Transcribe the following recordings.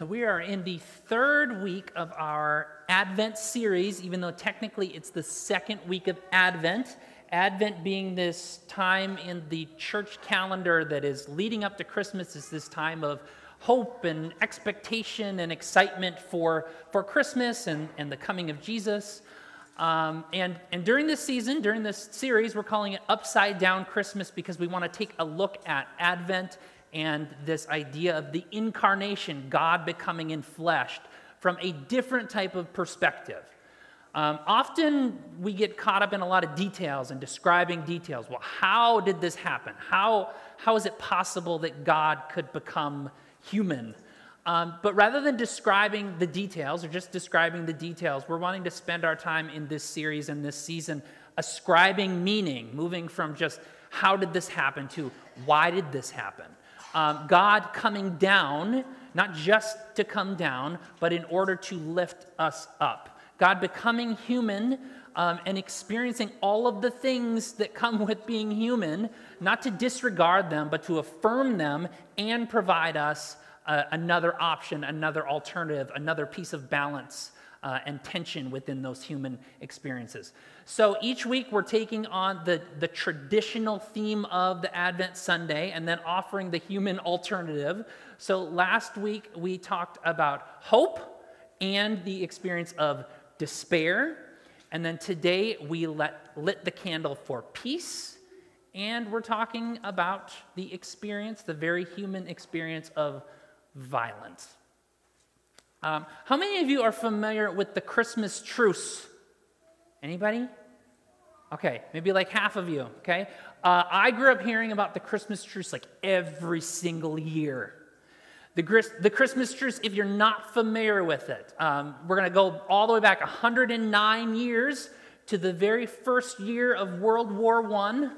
So, we are in the third week of our Advent series, even though technically it's the second week of Advent. Advent being this time in the church calendar that is leading up to Christmas, is this time of hope and expectation and excitement for, for Christmas and, and the coming of Jesus. Um, and, and during this season, during this series, we're calling it Upside Down Christmas because we want to take a look at Advent and this idea of the incarnation, God becoming enfleshed, from a different type of perspective. Um, often we get caught up in a lot of details and describing details. Well, how did this happen? How, how is it possible that God could become human? Um, but rather than describing the details or just describing the details, we're wanting to spend our time in this series and this season ascribing meaning, moving from just how did this happen to why did this happen? Um, God coming down, not just to come down, but in order to lift us up. God becoming human um, and experiencing all of the things that come with being human, not to disregard them, but to affirm them and provide us uh, another option, another alternative, another piece of balance uh, and tension within those human experiences. So each week we're taking on the, the traditional theme of the Advent Sunday and then offering the human alternative. So last week we talked about hope and the experience of despair. And then today we let, lit the candle for peace. And we're talking about the experience, the very human experience of violence. Um, how many of you are familiar with the Christmas truce? Anybody? Okay, maybe like half of you, okay? Uh, I grew up hearing about the Christmas truce like every single year. The, the Christmas truce, if you're not familiar with it, um, we're to go all the way back 109 years to the very first year of World War I.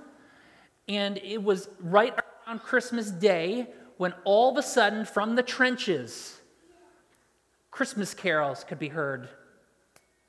And it was right around Christmas Day when all of a sudden, from the trenches, Christmas carols could be heard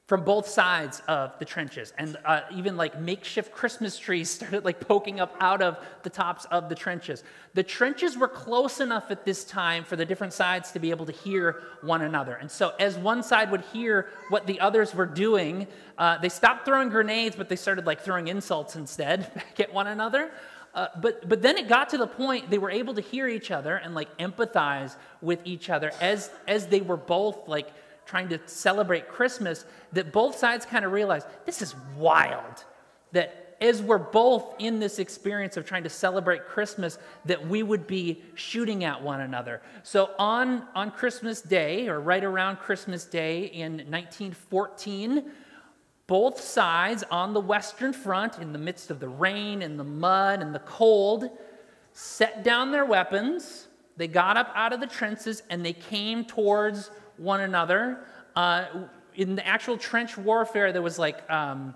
from both sides of the trenches. And uh, even like makeshift christmas trees started like poking up out of the tops of the trenches. The trenches were close enough at this time for the different sides to be able to hear one another. And so as one side would hear what the others were doing uh, they stopped throwing grenades but they started like throwing insults instead back at one another uh, but, but then it got to the point they were able to hear each other and like empathize with each other as, as they were both like trying to celebrate Christmas that both sides kind of realized this is wild. That as we're both in this experience of trying to celebrate Christmas, that we would be shooting at one another. So on, on Christmas Day, or right around Christmas Day in 1914, both sides on the Western Front, in the midst of the rain and the mud and the cold, set down their weapons. They got up out of the trenches and they came towards one another. Uh, in the actual trench warfare, there was like um,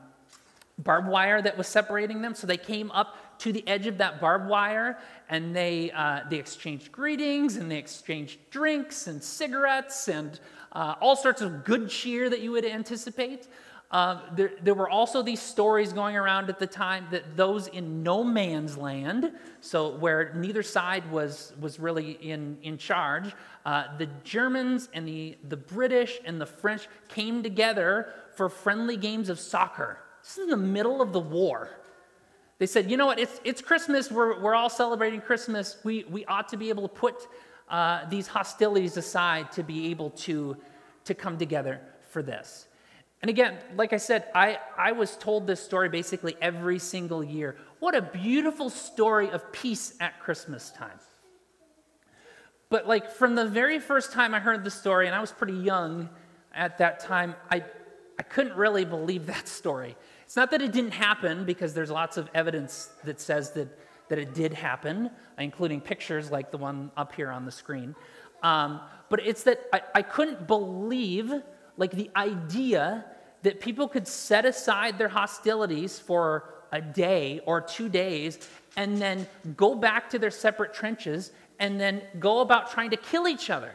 barbed wire that was separating them. So they came up to the edge of that barbed wire and they, uh, they exchanged greetings and they exchanged drinks and cigarettes and uh, all sorts of good cheer that you would anticipate. Uh, there, there, were also these stories going around at the time that those in no man's land, so where neither side was, was really in, in charge, uh, the Germans and the, the British and the French came together for friendly games of soccer. This is in the middle of the war. They said, you know what, it's, it's Christmas, we're, we're all celebrating Christmas. We, we ought to be able to put uh, these hostilities aside to be able to, to come together for this. And again, like I said, I, I was told this story basically every single year. What a beautiful story of peace at Christmas time. But like from the very first time I heard the story, and I was pretty young at that time, I, I couldn't really believe that story. It's not that it didn't happen, because there's lots of evidence that says that, that it did happen, including pictures like the one up here on the screen. Um, but it's that I, I couldn't believe like the idea that people could set aside their hostilities for a day or two days and then go back to their separate trenches and then go about trying to kill each other.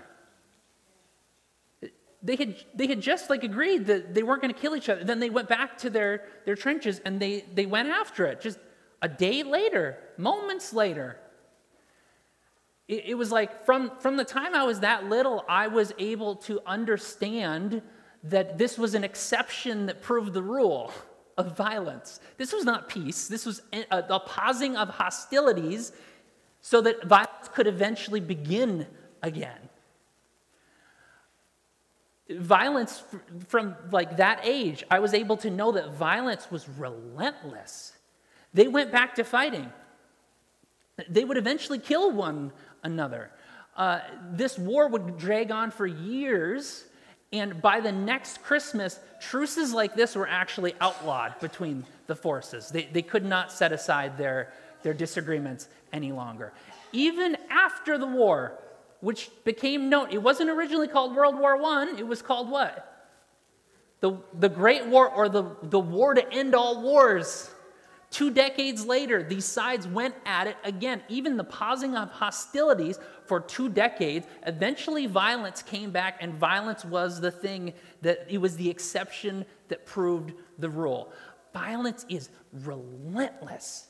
They had, they had just like agreed that they weren't going to kill each other. Then they went back to their, their trenches and they, they went after it just a day later, moments later. It, it was like from, from the time I was that little, I was able to understand that this was an exception that proved the rule of violence. This was not peace, this was a, a pausing of hostilities so that violence could eventually begin again. Violence from like that age, I was able to know that violence was relentless. They went back to fighting. They would eventually kill one another. Uh, this war would drag on for years, and by the next Christmas, truces like this were actually outlawed between the forces. They, they could not set aside their, their disagreements any longer. Even after the war, which became known, it wasn't originally called World War I, it was called what? The, the Great War or the, the war to end all wars. Two decades later, these sides went at it again. Even the pausing of hostilities for two decades, eventually violence came back, and violence was the thing that it was the exception that proved the rule. Violence is relentless.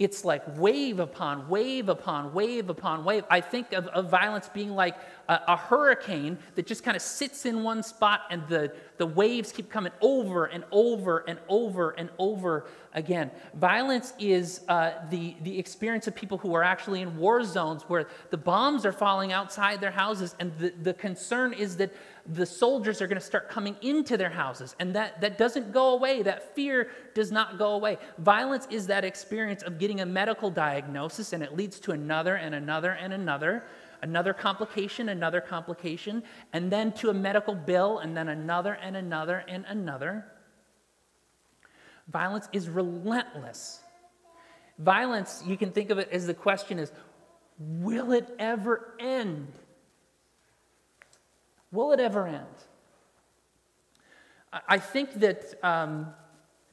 It's like wave upon wave upon wave upon wave. I think of, of violence being like a, a hurricane that just kind of sits in one spot and the, the waves keep coming over and over and over and over again. Violence is uh, the, the experience of people who are actually in war zones where the bombs are falling outside their houses, and the, the concern is that the soldiers are going to start coming into their houses. And that, that doesn't go away. That fear does not go away. Violence is that experience of getting a medical diagnosis, and it leads to another and another and another, another complication, another complication, and then to a medical bill, and then another and another and another. Violence is relentless. Violence, you can think of it as the question is, will it ever end? Will it ever end? I think that um,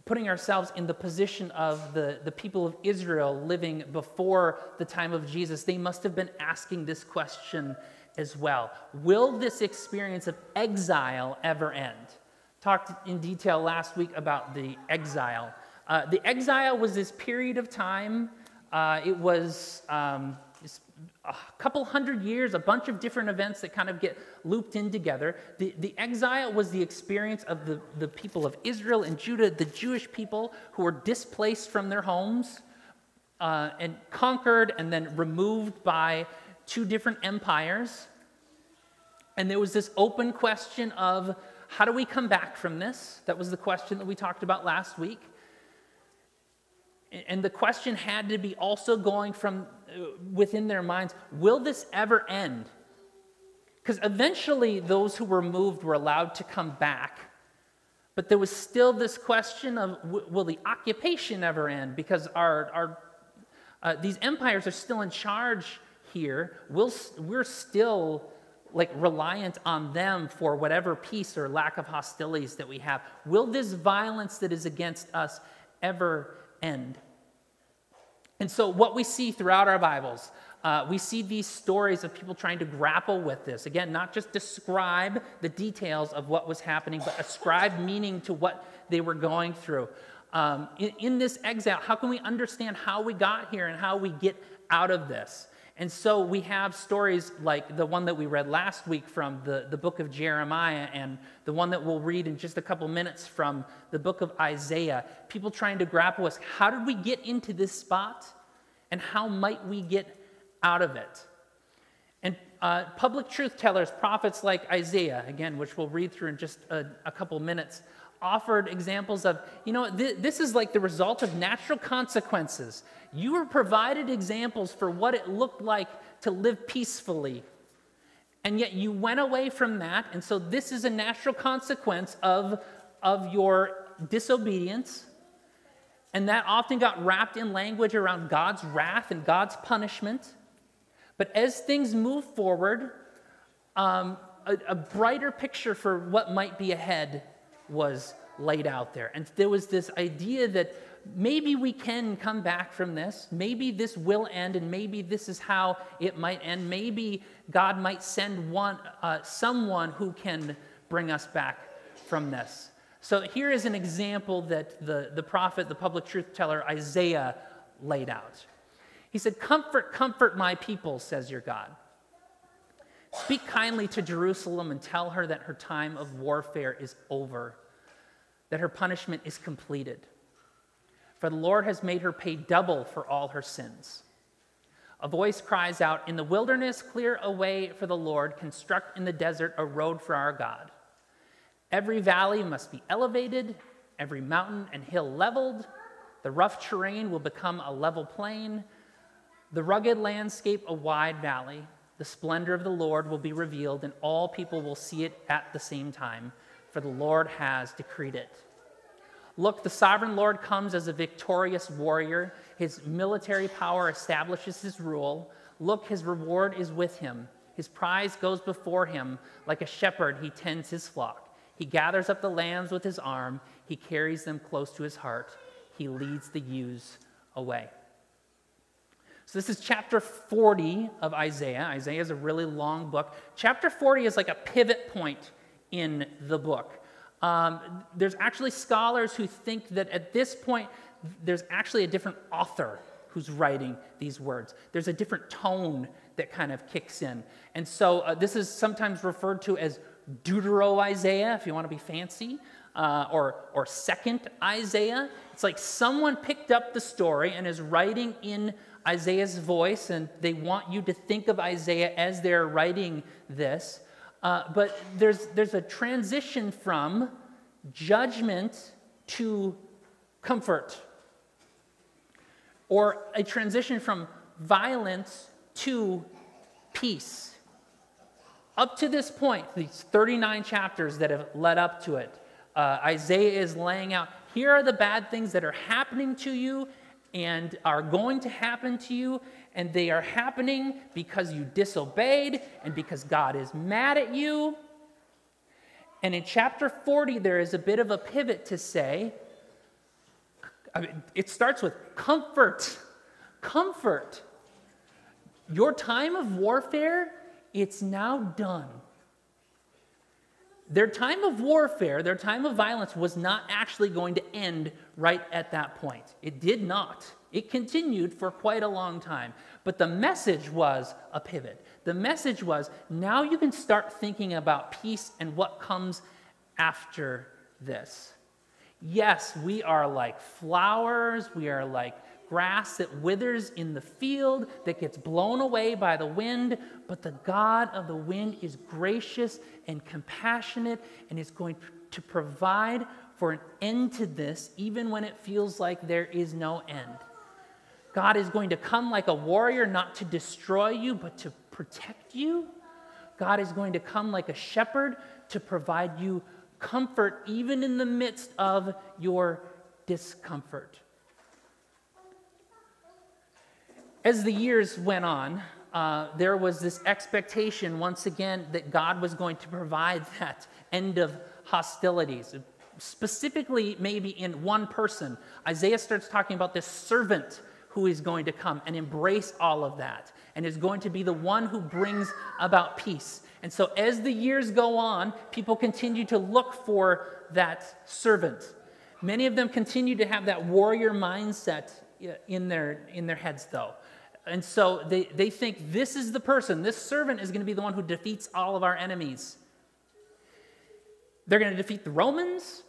putting ourselves in the position of the, the people of Israel living before the time of Jesus, they must have been asking this question as well. Will this experience of exile ever end? Talked in detail last week about the exile. Uh, the exile was this period of time, uh, it was. Um, a couple hundred years, a bunch of different events that kind of get looped in together. The, the exile was the experience of the, the people of Israel and Judah, the Jewish people who were displaced from their homes uh, and conquered and then removed by two different empires. And there was this open question of how do we come back from this? That was the question that we talked about last week. And the question had to be also going from uh, within their minds will this ever end? Because eventually those who were moved were allowed to come back. But there was still this question of will the occupation ever end? Because our, our, uh, these empires are still in charge here. We'll, we're still like reliant on them for whatever peace or lack of hostilities that we have. Will this violence that is against us ever end? And so, what we see throughout our Bibles, uh, we see these stories of people trying to grapple with this. Again, not just describe the details of what was happening, but ascribe meaning to what they were going through. Um, in, in this exile, how can we understand how we got here and how we get out of this? And so we have stories like the one that we read last week from the, the book of Jeremiah and the one that we'll read in just a couple minutes from the book of Isaiah. People trying to grapple with how did we get into this spot and how might we get out of it? And uh, public truth tellers, prophets like Isaiah, again, which we'll read through in just a, a couple minutes, offered examples of, you know, th- this is like the result of natural consequences. You were provided examples for what it looked like to live peacefully. And yet you went away from that. And so this is a natural consequence of, of your disobedience. And that often got wrapped in language around God's wrath and God's punishment. But as things move forward, um, a, a brighter picture for what might be ahead was laid out there. And there was this idea that maybe we can come back from this. Maybe this will end, and maybe this is how it might end. Maybe God might send one, uh, someone who can bring us back from this. So here is an example that the, the prophet, the public truth teller, Isaiah, laid out. He said, Comfort, comfort my people, says your God. Speak kindly to Jerusalem and tell her that her time of warfare is over, that her punishment is completed. For the Lord has made her pay double for all her sins. A voice cries out, In the wilderness, clear a way for the Lord, construct in the desert a road for our God. Every valley must be elevated, every mountain and hill leveled. The rough terrain will become a level plain, the rugged landscape a wide valley. The splendor of the Lord will be revealed, and all people will see it at the same time, for the Lord has decreed it. Look, the sovereign Lord comes as a victorious warrior. His military power establishes his rule. Look, his reward is with him. His prize goes before him. Like a shepherd, he tends his flock. He gathers up the lambs with his arm. He carries them close to his heart. He leads the ewes away. So, this is chapter 40 of Isaiah. Isaiah is a really long book. Chapter 40 is like a pivot point in the book. Um, there's actually scholars who think that at this point, there's actually a different author who's writing these words. There's a different tone that kind of kicks in. And so, uh, this is sometimes referred to as Deutero Isaiah, if you want to be fancy, uh, or, or Second Isaiah. It's like someone picked up the story and is writing in Isaiah's voice, and they want you to think of Isaiah as they're writing this. Uh, but there's, there's a transition from judgment to comfort, or a transition from violence to peace. Up to this point, these 39 chapters that have led up to it, uh, Isaiah is laying out here are the bad things that are happening to you, and are going to happen to you, and they are happening because you disobeyed and because God is mad at you. And in chapter 40, there is a bit of a pivot to say, I mean, it starts with comfort. Comfort. Your time of warfare, it's now done. Their time of warfare, their time of violence was not actually going to end right at that point. It did not. It continued for quite a long time. But the message was a pivot. The message was now you can start thinking about peace and what comes after this. Yes, we are like flowers, we are like grass that withers in the field, that gets blown away by the wind, but the God of the wind is gracious and compassionate and is going to provide for an end to this, even when it feels like there is no end. God is going to come like a warrior, not to destroy you, but to protect you. God is going to come like a shepherd to provide you comfort, even in the midst of your discomfort. As the years went on, uh, there was this expectation once again that God was going to provide that end of hostilities specifically maybe in one person. Isaiah starts talking about this servant who is going to come and embrace all of that and is going to be the one who brings about peace. And so as the years go on, people continue to look for that servant. Many of them continue to have that warrior mindset in their, in their heads, though. And so they, they think this is the person, this servant is going to be the one who defeats all of our enemies. They're going to defeat the Romans.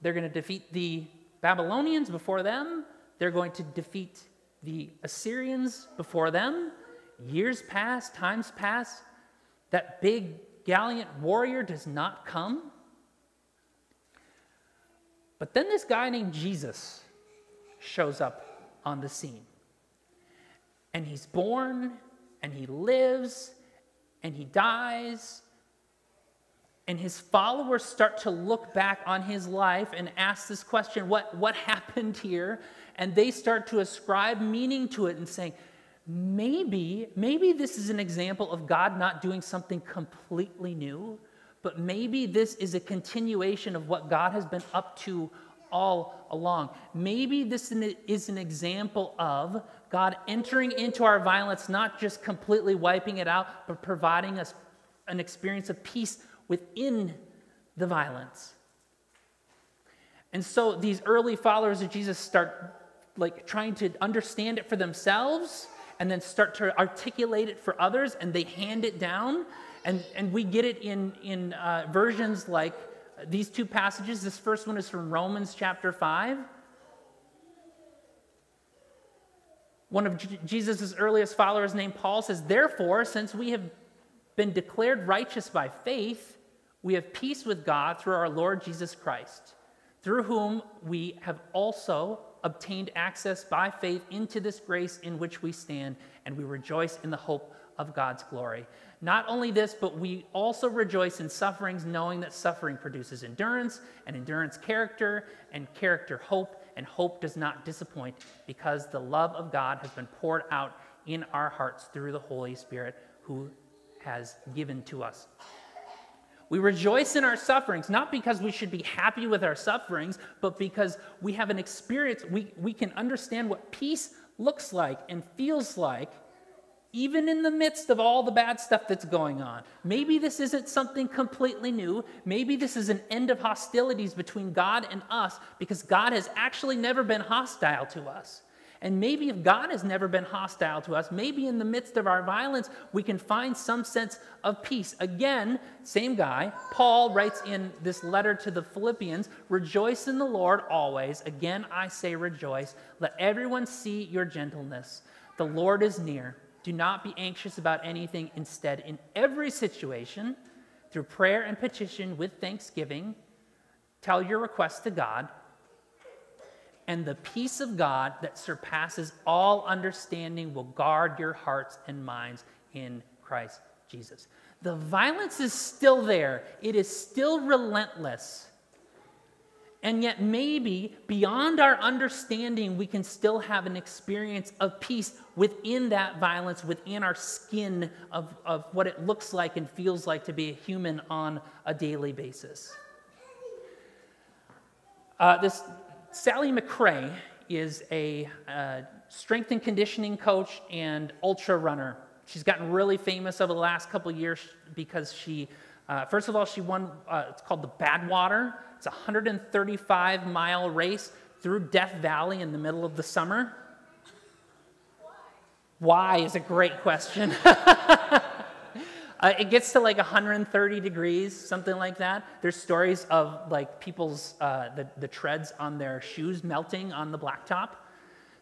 They're going to defeat the Babylonians before them. They're going to defeat the Assyrians before them. Years pass, times pass. That big, gallant warrior does not come. But then this guy named Jesus shows up on the scene. And he's born, and he lives, and he dies, and his followers start to look back on his life and ask this question what, what happened here? And they start to ascribe meaning to it and saying, maybe, maybe this is an example of God not doing something completely new, but maybe this is a continuation of what God has been up to all along. Maybe this is an example of God entering into our violence, not just completely wiping it out, but providing us an experience of peace within the violence. And so these early followers of Jesus start like trying to understand it for themselves and then start to articulate it for others and they hand it down. And, and we get it in, in uh, versions like these two passages. This first one is from Romans chapter 5. One of J- Jesus' earliest followers, named Paul, says, Therefore, since we have been declared righteous by faith, we have peace with God through our Lord Jesus Christ, through whom we have also obtained access by faith into this grace in which we stand, and we rejoice in the hope of God's glory. Not only this, but we also rejoice in sufferings, knowing that suffering produces endurance, and endurance, character, and character, hope, and hope does not disappoint, because the love of God has been poured out in our hearts through the Holy Spirit who has given to us. We rejoice in our sufferings, not because we should be happy with our sufferings, but because we have an experience, we, we can understand what peace looks like and feels like, even in the midst of all the bad stuff that's going on. Maybe this isn't something completely new. Maybe this is an end of hostilities between God and us because God has actually never been hostile to us. And maybe if God has never been hostile to us, maybe in the midst of our violence, we can find some sense of peace. Again, same guy, Paul writes in this letter to the Philippians Rejoice in the Lord always. Again, I say rejoice. Let everyone see your gentleness. The Lord is near. Do not be anxious about anything. Instead, in every situation, through prayer and petition with thanksgiving, tell your requests to God and the peace of God that surpasses all understanding will guard your hearts and minds in Christ Jesus. The violence is still there, it is still relentless. And yet, maybe beyond our understanding, we can still have an experience of peace within that violence, within our skin of, of what it looks like and feels like to be a human on a daily basis. Uh, this Sally McRae is a uh, strength and conditioning coach and ultra runner. She's gotten really famous over the last couple years because she, uh, first of all, she won, uh, it's called the Badwater. It's a 135 mile race through Death Valley in the middle of the summer. Why, Why is a great question. Uh, it gets to like 130 degrees, something like that. There's stories of like people's, uh, the, the treads on their shoes melting on the blacktop.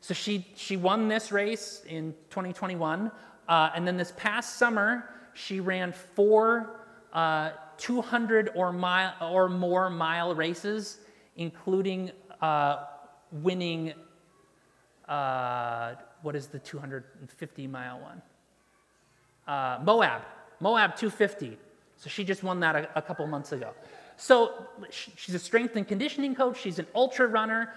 So she, she won this race in 2021. Uh, and then this past summer, she ran four uh, 200 or, mile, or more mile races, including uh, winning, uh, what is the 250 mile one? Moab. Moab 250. So she just won that a, a couple months ago. So she's a strength and conditioning coach, she's an ultra runner.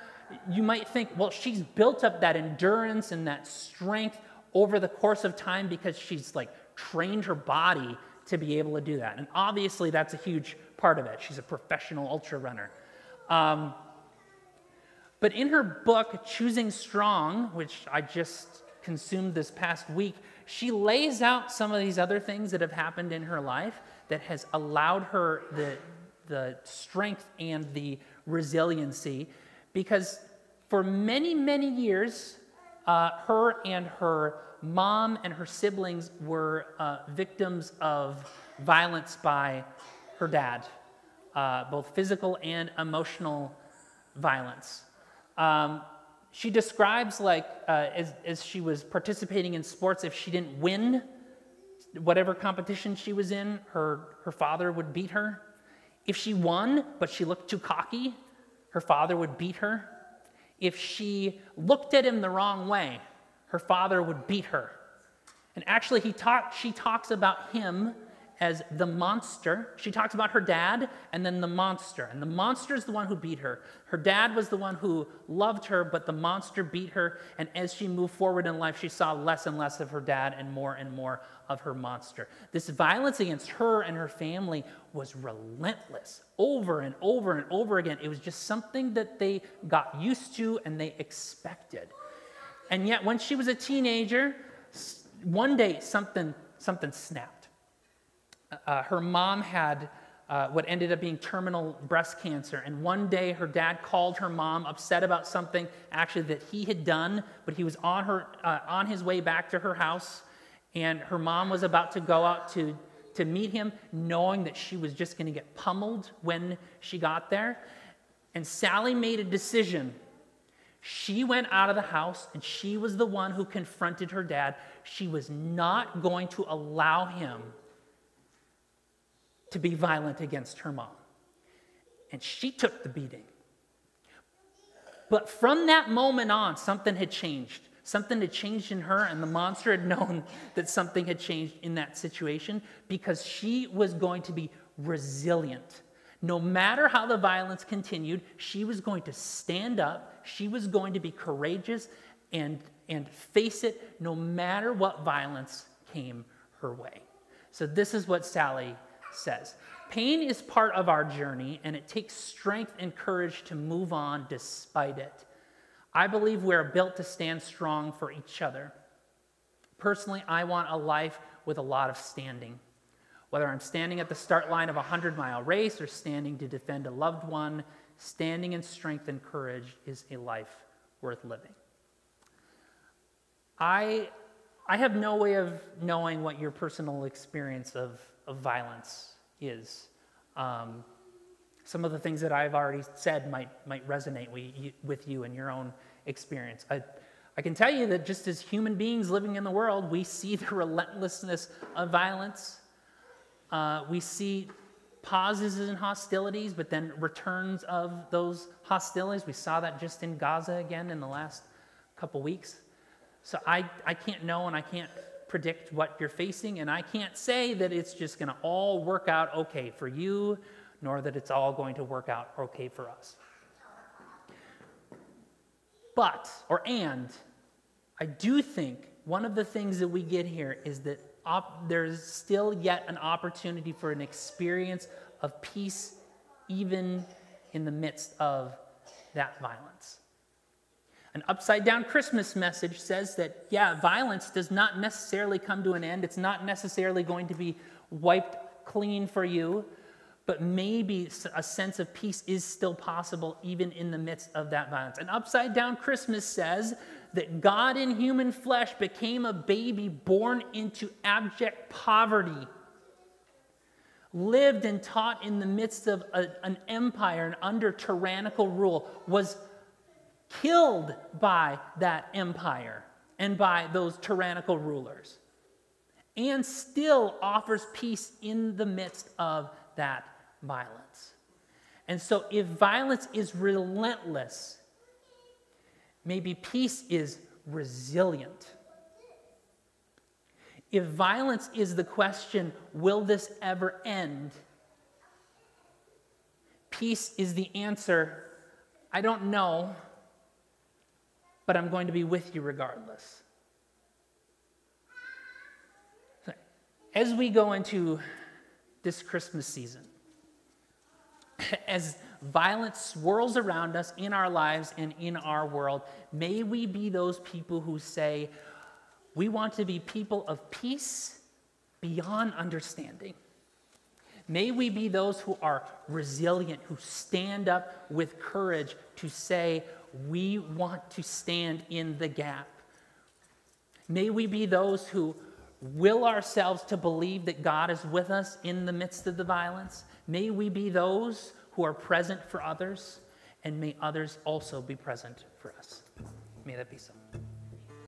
You might think, well, she's built up that endurance and that strength over the course of time because she's like trained her body to be able to do that. And obviously, that's a huge part of it. She's a professional ultra runner. Um, but in her book, Choosing Strong, which I just consumed this past week, she lays out some of these other things that have happened in her life that has allowed her the, the strength and the resiliency because for many, many years, uh, her and her mom and her siblings were uh, victims of violence by her dad, uh, both physical and emotional violence. Um, she describes like uh, as, as she was participating in sports if she didn't win whatever competition she was in her, her father would beat her. If she won but she looked too cocky her father would beat her. If she looked at him the wrong way her father would beat her. And actually he talk, she talks about him as the monster. She talks about her dad and then the monster. And the monster is the one who beat her. Her dad was the one who loved her, but the monster beat her. And as she moved forward in life, she saw less and less of her dad and more and more of her monster. This violence against her and her family was relentless over and over and over again. It was just something that they got used to and they expected. And yet, when she was a teenager, one day something, something snapped uh, her mom had uh, what ended up being terminal breast cancer. And one day her dad called her mom, upset about something actually that he had done, but he was on, her, uh, on his way back to her house. And her mom was about to go out to, to meet him, knowing that she was just going to get pummeled when she got there. And Sally made a decision. She went out of the house and she was the one who confronted her dad. She was not going to allow him to be violent against her mom. And she took the beating. But from that moment on, something had changed. Something had changed in her, and the monster had known that something had changed in that situation because she was going to be resilient. No matter how the violence continued, she was going to stand up, she was going to be courageous and, and face it no matter what violence came her way. So, this is what Sally says. Pain is part of our journey, and it takes strength and courage to move on despite it. I believe we're built to stand strong for each other. Personally, I want a life with a lot of standing. Whether I'm standing at the start line of a 100 mile race or standing to defend a loved one, standing in strength and courage is a life worth living. I, I have no way of knowing what your personal experience of of violence is. Um, some of the things that I've already said might, might resonate with you in your own experience. I, I can tell you that just as human beings living in the world, we see the relentlessness of violence. Uh, we see pauses in hostilities, but then returns of those hostilities. We saw that just in Gaza again in the last couple weeks. So I, I can't know and I can't predict what you're facing, and I can't say that it's just going to all work out okay for you, nor that it's all going to work out okay for us. But, or and, I do think one of the things that we get here is that op- there's still yet an opportunity for an experience of peace, even in the midst of that violence. An upside down Christmas message says that, yeah, violence does not necessarily come to an end. It's not necessarily going to be wiped clean for you, but maybe a sense of peace is still possible even in the midst of that violence. An upside down Christmas says that God in human flesh became a baby born into abject poverty, lived and taught in the midst of a, an empire and under tyrannical rule, was killed by that empire and by those tyrannical rulers, and still offers peace in the midst of that violence. And so, if violence is relentless, maybe peace is resilient. If violence is the question, will this ever end? Peace is the answer. I don't know but I'm going to be with you regardless. as we go into this Christmas season, as violence swirls around us in our lives and in our world, may we be those people who say, we want to be people of peace beyond understanding. May we be those who are resilient, who stand up with courage to say, we want to stand in the gap. May we be those who will ourselves to believe that God is with us in the midst of the violence. May we be those who are present for others, and may others also be present for us. May that be so.